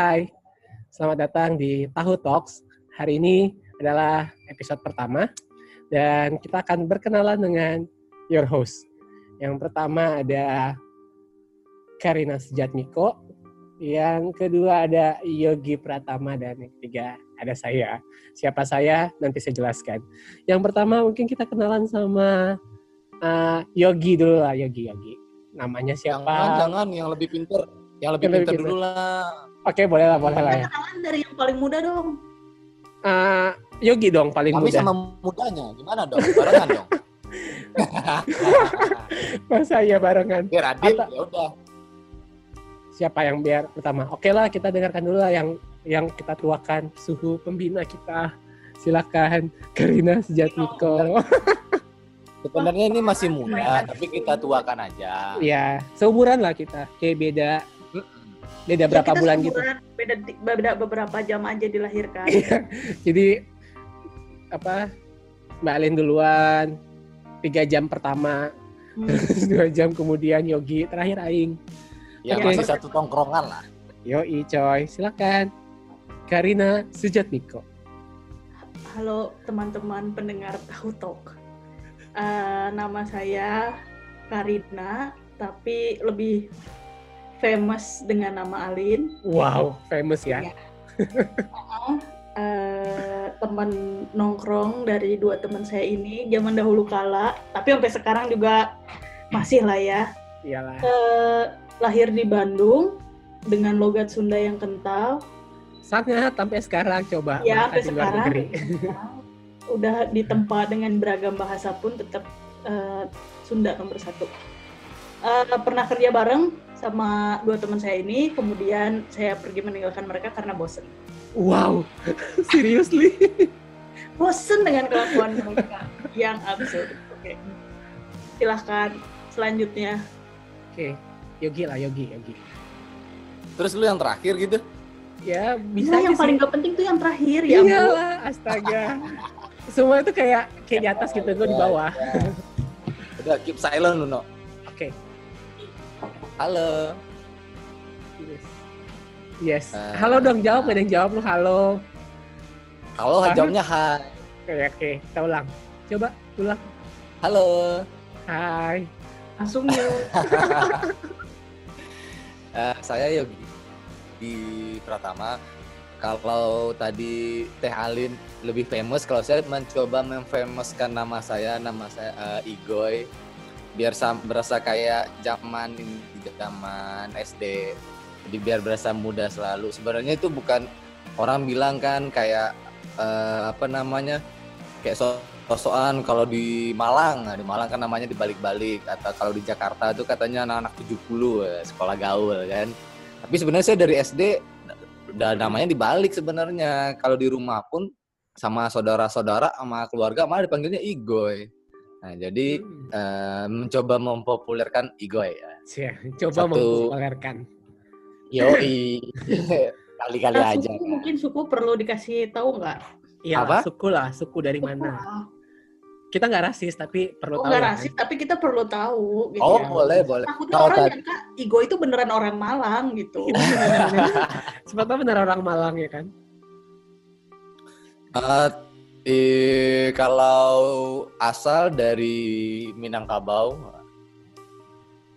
Hai, selamat datang di Tahu Talks. Hari ini adalah episode pertama dan kita akan berkenalan dengan your host. Yang pertama ada Karina Sejatmiko, yang kedua ada Yogi Pratama dan yang ketiga ada saya. Siapa saya nanti saya jelaskan. Yang pertama mungkin kita kenalan sama uh, Yogi dulu lah, Yogi Yogi. Namanya siapa? Jangan, jangan yang lebih pinter. Yang lebih Yang lebih pinter pinter. dulu lah. Oke, boleh lah, boleh lah ya. Kenalan dari yang paling muda dong. Uh, Yogi dong paling Kami muda. sama mudanya. Gimana dong? Barengan dong. Masa iya barengan. Biar adil, Atau- ya udah. Siapa yang biar pertama? Oke lah, kita dengarkan dulu lah yang yang kita tuakan suhu pembina kita. Silakan Karina Sejatmiko. Sebenarnya ini masih muda, tapi kita tuakan aja. ya, seumuran lah kita. Kayak beda beda Ya, berapa kita bulan gitu. Beda, beda beberapa jam aja dilahirkan. Iya. Jadi apa? Mbak Alin duluan tiga jam pertama, Hmm. dua jam kemudian Yogi, terakhir Aing. Ya Oke. masih satu tongkrongan lah. Yoi coy, silakan. Karina Sujatmiko. Halo teman-teman pendengar Tahu Talk. Eh, nama saya Karina, tapi lebih famous dengan nama Alin. Wow, famous ya. Iya. Eh, teman nongkrong dari dua teman saya ini zaman dahulu kala, tapi sampai sekarang juga masih lah ya. Iyalah. Eh, lahir di Bandung dengan logat Sunda yang kental. Sangat sampai sekarang coba Ya, sampai sekarang. negeri. Udah ditempa dengan beragam bahasa pun tetap eh, Sunda nomor satu. Eh, pernah kerja bareng sama dua teman saya ini, kemudian saya pergi meninggalkan mereka karena bosen. Wow, seriously? Bosen dengan kelakuan mereka yang absurd. Oke, silahkan selanjutnya. Oke, Yogi lah, Yogi, Yogi. Terus lu yang terakhir gitu? Ya bisa aja yang paling gak penting tuh yang terakhir ya. Iya Bu. lah, astaga. Semua itu kayak kayak di atas gitu, gue di bawah. Ya. Udah keep silent lu, no. Halo. yes. Yes. Eh. Halo dong, jawab gak ada yang jawab lu halo. Halo, Hah? jawabnya hai. Oke, oke, kita ulang. Coba ulang. Halo. Hai. Langsung yuk. Eh, saya Yogi di Pratama. Kalau tadi Teh Alin lebih famous, kalau saya mencoba memfamouskan nama saya, nama saya eh, Igoy, biar berasa kayak zaman zaman SD. Jadi biar berasa muda selalu. Sebenarnya itu bukan orang bilang kan kayak eh, apa namanya kayak so sosokan kalau di Malang, nah, di Malang kan namanya dibalik-balik atau kalau di Jakarta tuh katanya anak-anak 70 eh, sekolah gaul kan. Tapi sebenarnya saya dari SD udah namanya dibalik sebenarnya. Kalau di rumah pun sama saudara-saudara sama keluarga malah dipanggilnya Igoy. Nah, jadi Hmm. eh, mencoba mempopulerkan Igoy ya. Cia, Coba Satu. mempopulerkan. Yoi. Kali-kali Nah, aja. suku mungkin suku perlu dikasih tahu nggak? Iya, Apa? suku lah, suku dari mana? Kita nggak rasis, tapi perlu Oh tahu. nggak lah, rasis, tapi kita perlu tahu. Gitu Oh, ya. boleh, boleh. Takutnya Kalau orang tadi- nyangka Igo itu beneran orang Malang gitu. Siapa tahu benar orang Malang ya kan? Eh, eh, kalau asal dari Minangkabau,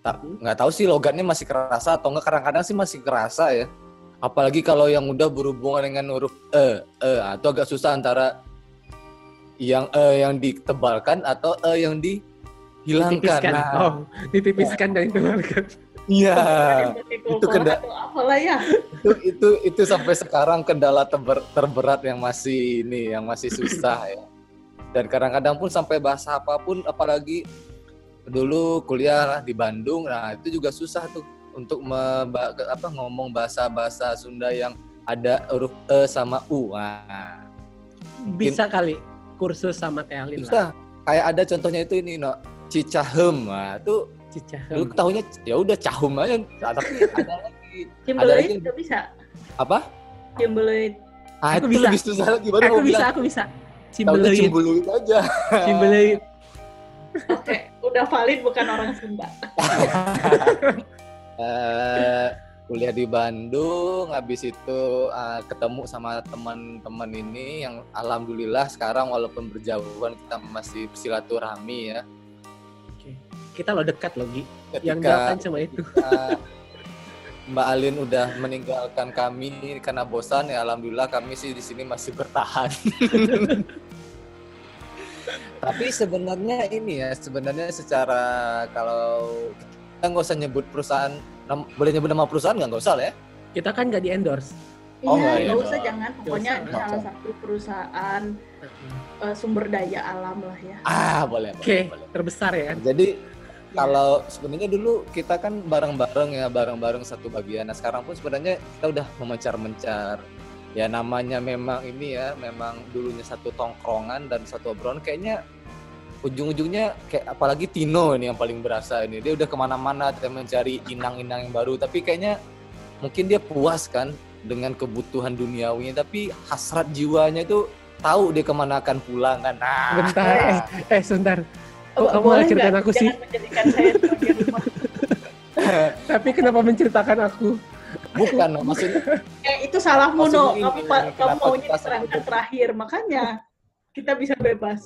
tak nggak tahu sih logatnya masih kerasa atau enggak. Kadang-kadang sih masih kerasa ya. Apalagi kalau yang udah berhubungan dengan huruf e, e, atau agak susah antara yang e yang ditebalkan atau e yang dihilangkan. Ditipiskan. Nah, Oh, ditipiskan dan ditebalkan. Iya. itu itu kenda- atau apalah ya. itu itu itu sampai sekarang kendala terber- terberat yang masih ini yang masih susah ya dan kadang-kadang pun sampai bahasa apa pun apalagi dulu kuliah di Bandung nah itu juga susah tuh untuk memba- apa ngomong bahasa-bahasa Sunda yang ada huruf e sama u nah, Bisa kali kursus sama Teh Alin lah. susah kayak ada contohnya itu ini no cicahem nah itu Cicah. dulu tahunya ya udah cahum aja Nah, tapi ada lagi Cimbeluit lagi- nggak bisa. apa Cimbeluit. ah, Aku itu bisa. lebih susah lagi baru Aku bisa, bilang aku bisa. Tahunya Cimbeleit. cimbeluit aja. Cimbeleit. Oke, udah valid bukan orang Sunda. Eh, kuliah di Bandung, habis itu uh, ketemu sama teman-teman ini yang alhamdulillah sekarang walaupun berjauhan kita masih silaturahmi ya. Kita lo dekat loh, Gi. Ketika Yang kan cuma itu. uh, Mbak Alin udah meninggalkan kami karena bosan ya alhamdulillah kami sih di sini masih bertahan. Tapi sebenarnya ini ya sebenarnya secara kalau kita nggak usah nyebut perusahaan nam- boleh nyebut nama perusahaan nggak nggak usah lah ya Kita kan nggak di endorse. Oh, Iya, nggak ya. usah jangan. Pokoknya usah. salah satu perusahaan eh, sumber daya alam lah ya. ah boleh Oke, boleh, boleh. terbesar ya kan. jadi kalau sebenarnya dulu kita kan bareng-bareng ya bareng-bareng satu bagian. Nah sekarang pun sebenarnya kita udah memencar-mencar. Ya namanya memang ini ya memang dulunya satu tongkrongan dan satu obrolan. Kayaknya ujung-ujungnya kayak apalagi Tino ini yang paling berasa ini. Dia udah ke mana-mana mencari inang-inang yang baru. Tapi kayaknya mungkin dia puas kan dengan kebutuhan duniawinya. Tapi hasrat jiwanya itu tahu dia ke mana akan pulang kan. Nah. Bentar, eh, eh sebentar. Kok Oh, kamu boleh menceritakan nggak? aku sih? Jangan menjadikan saya sebagai rumah. Tapi kenapa menceritakan aku? bukan maksudnya Eh, itu salahmu, No. ini, Kamu, kamu maunya sebut- terakhir. Makanya kita bisa bebas.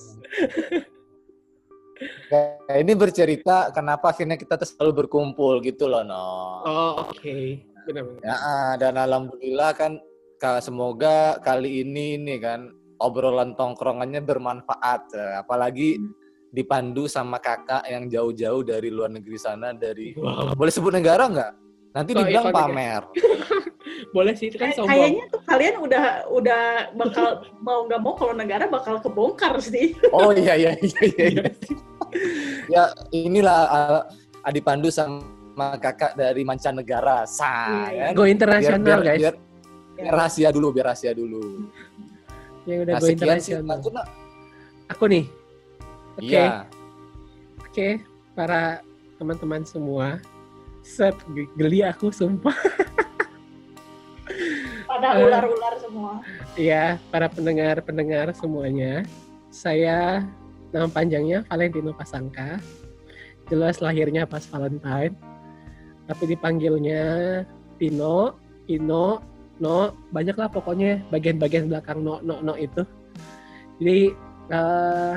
Kayak ini bercerita kenapa akhirnya kita tuh selalu berkumpul gitu loh, no. Oh, oke. Benar-benar. Ya, ah, dan alhamdulillah kan ka- semoga kali ini nih kan obrolan tongkrongannya bermanfaat, eh, apalagi dipandu sama kakak yang jauh-jauh dari luar negeri sana dari Wow. boleh sebut negara nggak? Nanti Oh, dibilang iya, pamer. Boleh sih, itu kan Kay- sombong. Kayaknya tuh kalian udah udah bakal mau nggak mau kalau negara bakal kebongkar sih. Oh iya iya iya iya. iya. ya inilah uh, Adi Pandu sama kakak dari mancanegara, sa Iya, kan? Go internasional, guys. Biar, biar rahasia dulu, biar rahasia dulu. Yang udah Nah, go internasional. Aku nih. Oke. Iya. Oke, para teman-teman semua. Set, ge- geli aku sumpah. Pada Eh. ular-ular semua. Iya, para pendengar-pendengar semuanya. Saya nama panjangnya Valentino Pasangka. Jelas lahirnya pas Valentine. Tapi dipanggilnya Tino, Ino, No, banyak lah pokoknya bagian-bagian belakang No, No, No itu. Jadi eh,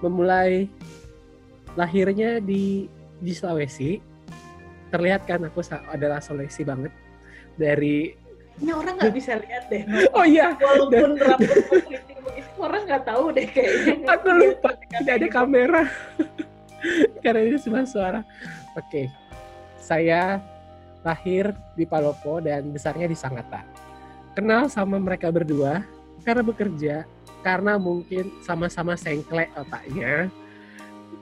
memulai lahirnya di di Sulawesi. Terlihat kan aku adalah Sulawesi banget dari Ini orang nggak bisa lihat deh. Oh iya, Walaupun begitu, orang nggak tahu deh kayaknya. Aku lupa tidak ada kamera karena ini cuma suara. Oke, saya lahir di Palopo dan besarnya di Sangatta. Kenal sama mereka berdua karena bekerja, karena mungkin sama-sama sengklek otaknya.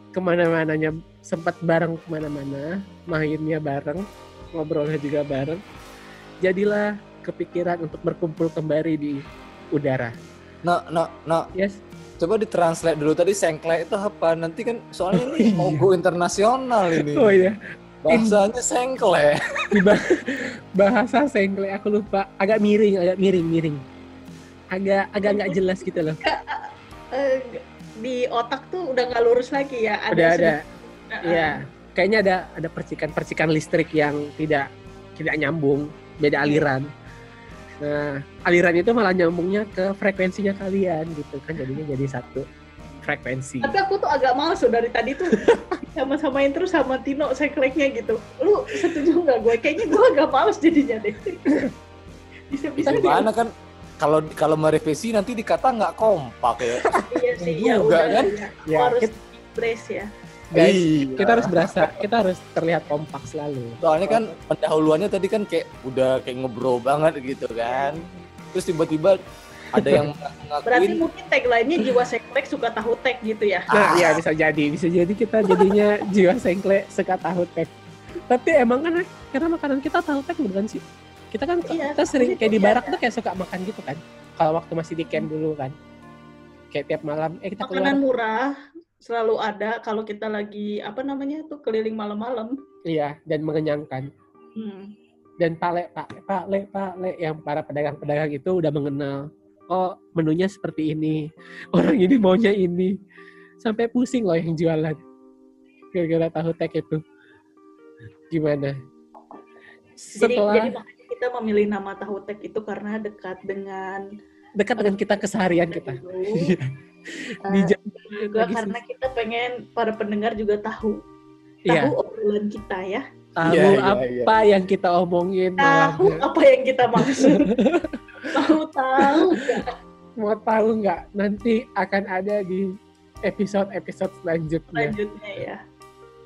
Ke mana-mananya sempat bareng ke mana-mana, mainnya bareng, ngobrolnya juga bareng. Jadilah kepikiran untuk berkumpul kembali di udara. No, no, no. Yes, Coba ditranslate dulu tadi sengklek itu apa? Nanti kan soalnya ini mau go internasional ini. oh iya. Bahasanya sengklek. bahasa sengklek aku lupa agak miring agak miring miring agak agak nggak jelas gitu loh. Eh, di otak tuh udah nggak lurus lagi ya. udah ada. Iya kayaknya ada ada percikan percikan listrik yang tidak tidak nyambung. Beda aliran. Nah aliran itu malah nyambungnya ke frekuensinya kalian gitu kan. Jadinya jadi satu frekuensi. Tapi aku tuh agak males loh dari tadi tuh sama-samain terus sama Tino sengkleknya gitu. Lu setuju nggak gue? Kayaknya gue agak males jadinya deh. bisa bisa Gimana kan kalau kalau merevisi nanti dikata nggak kompak ya. Iya sih, ya Juga, udah kan? ya. ya harus kita, brace ya. guys Iya. kita harus berasa kita harus terlihat kompak selalu Soalnya kan pendahuluannya tadi kan kayak udah kayak ngebro banget gitu kan. Terus tiba-tiba ada yang Berarti ngakuin mungkin tagline-nya jiwa sengklek suka tahu tek gitu ya. Nah, ya bisa jadi, bisa jadi kita jadinya jiwa sengkle suka tahu tek. Tapi emang kan karena makanan kita tahu tek bukan sih? Kita kan Iya, kita sering kayak di iya. barak tuh kayak suka makan gitu kan. Kalau waktu masih di camp dulu kan. Kayak tiap malam, eh kita keluar. Makanan murah selalu ada kalau kita lagi apa namanya tuh keliling malam-malam. Iya, dan mengenyangkan. Hmm. Dan pale, pale, pale, pale yang para pedagang-pedagang itu udah mengenal. Oh, menunya seperti ini. Orang ini maunya ini. Sampai pusing loh yang jualan. Gara-gara tahu tek itu. Gimana? Jadi, setelah jadi makanya kita memilih nama tahu tek itu karena dekat dengan dekat dengan kita keseharian kita. Iya. Di jam juga lagi karena kita pengen para pendengar juga tahu Iya, tahu obrolan kita ya tahu Iya, iya, apa yang kita omongin tahu malamnya. apa yang kita maksud tahu tahu nggak? Mau tahu nggak? Nanti akan ada di episode-episode selanjutnya. selanjutnya ya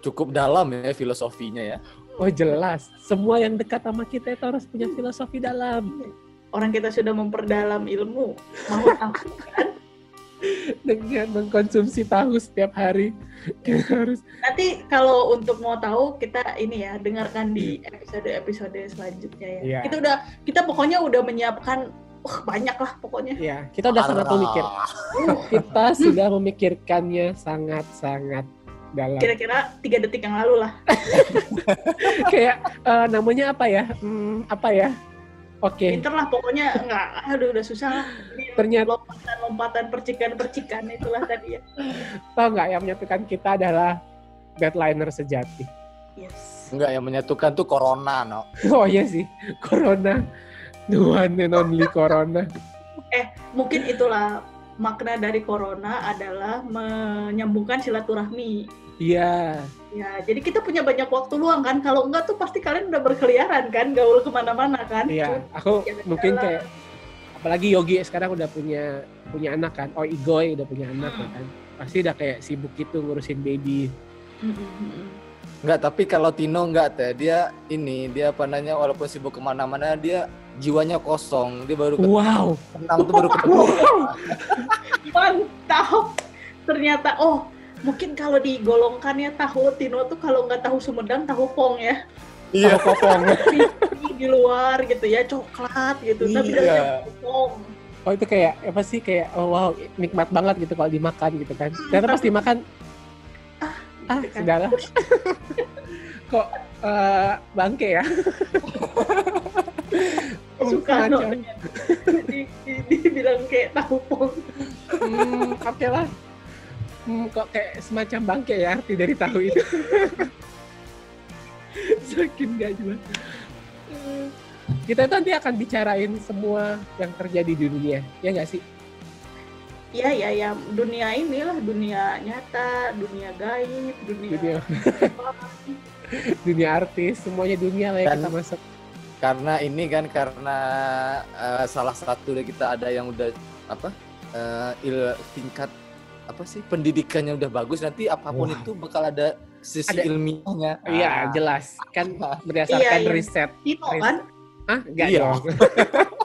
Cukup dalam ya filosofinya ya. Oh jelas, semua yang dekat sama kita itu harus punya filosofi dalam. orang kita sudah memperdalam ilmu. Mau tahu kan Dengan mengkonsumsi tahu setiap hari, kita harus nanti kalau untuk mau tahu kita ini ya dengarkan di episode-episode selanjutnya ya. Iya. kita udah kita pokoknya udah menyiapkan wah banyak lah pokoknya. Ya kita udah sangat memikir. Kita sudah memikirkannya sangat-sangat dalam. kira-kira tiga detik yang lalu lah Kayak eh, namanya apa ya? Hmm, apa ya? Oke, pinter lah pokoknya nggak aduh udah susah lah ternyata lompatan-lompatan percikan-percikan itulah tadi ya tahu nggak yang menyatukan kita adalah deadliner sejati. yes Enggak yang menyatukan tuh corona, no. Oh iya sih, corona. The one and only corona. mungkin itulah makna dari corona adalah menyambungkan silaturahmi Iya, ya jadi kita punya banyak waktu luang kan kalau enggak tuh pasti kalian udah berkeliaran kan gaul ke mana-mana kan iya. Aku Jalan-jalan. mungkin kayak apalagi Yogi sekarang udah punya punya anak kan. Oh Igoy udah punya anak Hmm. ya kan. Pasti udah kayak sibuk gitu ngurusin baby. Mm, mm, mm, mm. Enggak, tapi kalau Tino enggak teh, dia ini dia apa namanya walaupun sibuk ke mana-mana dia jiwanya kosong. Dia baru ketemu Wow. tenang tuh baru ketemu. mantap ternyata oh mungkin kalau digolongkan ya tahu Tino tuh kalau nggak tahu Sumedang tahu Pong ya Iya. Tahu kopong. Crispy di luar gitu ya coklat gitu tapi Iya. dari tahu Pong Oh itu kayak apa sih kayak oh wow nikmat banget gitu kalau dimakan gitu kan. Ternyata pas dimakan ah gitu kan. sudahlah. Kok eh, bangke ya? suka di, di, dibilang kayak tahu Pong Hmm, oke lah. Hmm, kok kayak semacam bangke ya arti dari tahu itu. Saking gak jelas. Eh, Kita itu nanti akan bicarain semua yang terjadi di dunia, ya nggak sih? Iya ya ya dunia inilah dunia nyata, dunia gaib, dunia, Dunia, dunia artis, semuanya dunia lah ya Dan- kita masuk. Karena ini kan karena eh, salah satu dari kita ada yang udah apa eh, il tingkat apa sih pendidikannya udah bagus nanti apa pun Wah. itu bakal ada sisi Ada- ilmiahnya. Iya, Ah, jelas. Kan Iya, berdasarkan iya. riset. Tino Riset. kan Ah, enggak Iya. dong.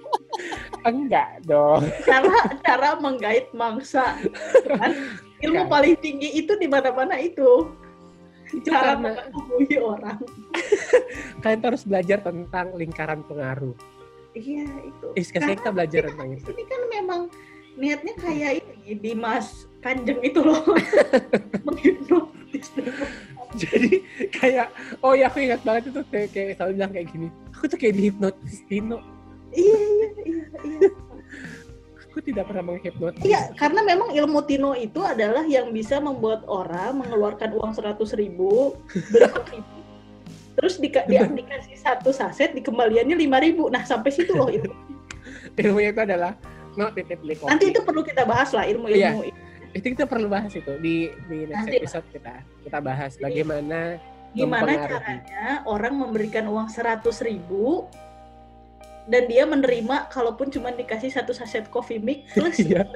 enggak dong. cara cara menggait mangsa kan ilmu Kan. paling tinggi itu di mana-mana itu Itu cara karena mengetahui orang kalian tuh harus belajar tentang lingkaran pengaruh. iya itu Eh, sekarang kita belajar tentang itu. ini kan memang niatnya kayak ini Dimas Kanjeng itu loh menghipnotis Jadi kayak, oh ya aku ingat banget itu kayak, kayak selalu bilang kayak gini. Aku tuh kayak dihipnotis Tino. iya iya iya iya Aku tidak pernah menghipnotis. Iya, karena memang ilmu Tino itu adalah yang bisa membuat orang mengeluarkan uang seratus ribu, kopi, terus dika- di- dikasih satu saset, dikembaliannya lima ribu. Nah, sampai situ loh ilmu. Ilmunya itu adalah no titip beli kopi. Nanti itu perlu kita bahas lah ilmu-ilmu. itu kita perlu bahas itu di di next Nanti. episode kita kita bahas bagaimana Gimana caranya orang memberikan uang seratus ribu dan dia menerima kalaupun cuma dikasih satu saset coffee mix plus Iya.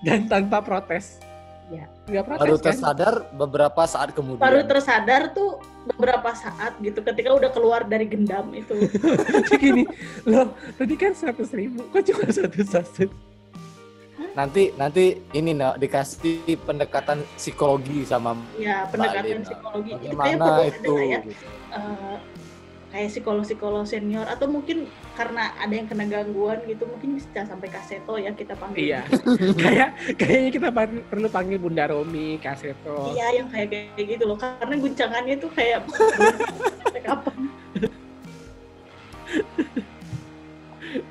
dan tanpa protes. Iya. Nggak protes baru kan? tersadar beberapa saat kemudian. baru tersadar tuh beberapa saat gitu ketika udah keluar dari gendam itu. Terus gini, loh tadi kan seratus ribu, kok cuma satu saset? nanti nanti ini no, dikasih pendekatan psikologi sama Ya, pendekatan Mbak Lina. psikologi itu bagaimana itu. lah ya. eh, kayak psikolog-psikolog senior atau mungkin karena ada yang kena gangguan gitu mungkin bisa sampai kaseto ya kita panggil. Iya, kayak kayaknya kita pan- perlu panggil Bunda Romi, Kaseto. Iya, yang kayak kayak gitu loh. Karena guncangannya tuh kayak kapan?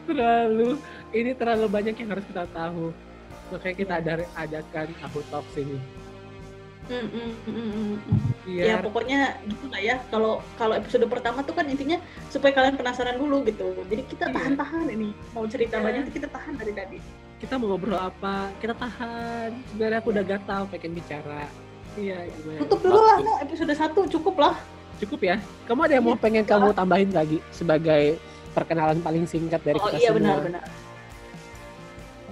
Terlalu, ini terlalu banyak yang harus kita tahu. Makanya kita ada adakan aku talks ini. Mm, mm, mm, mm, mm. Iya. Ya pokoknya gitu lah ya. Kalau kalau episode pertama tuh kan intinya supaya kalian penasaran dulu gitu. Jadi kita Iya. tahan-tahan ini. Mau cerita Iya. banyak tuh kita tahan dari tadi. kita mau ngobrol apa kita tahan sebenarnya aku udah gatal pengen bicara iya gimana Tutup dulu lah no, episode 1 cukup lah. cukup ya kamu ada yang mau pengen kamu tambahin lagi sebagai perkenalan paling singkat dari Oh kita iya semua benar-benar.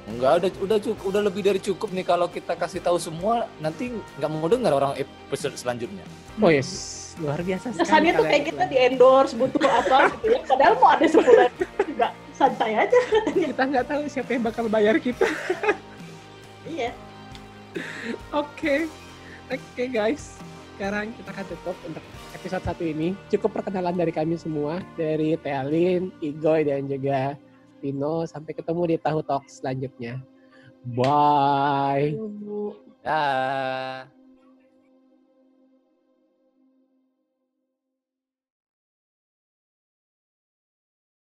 Enggak udah udah cukup udah lebih dari cukup nih kalau kita kasih tahu semua nanti nggak mau dengar orang episode selanjutnya. oh yes luar biasa sekali Kesannya tuh kayak kita di endorse butuh apa gitu ya. Padahal mau ada sebulan juga santai aja. kita nggak tahu siapa yang bakal bayar kita Iya. Oke, oke guys. Sekarang kita akan tutup untuk episode satu ini. Cukup perkenalan dari kami semua, dari Tealin, Igoy, dan juga Pino. Sampai ketemu di Tahu Talk selanjutnya. Bye. Dah.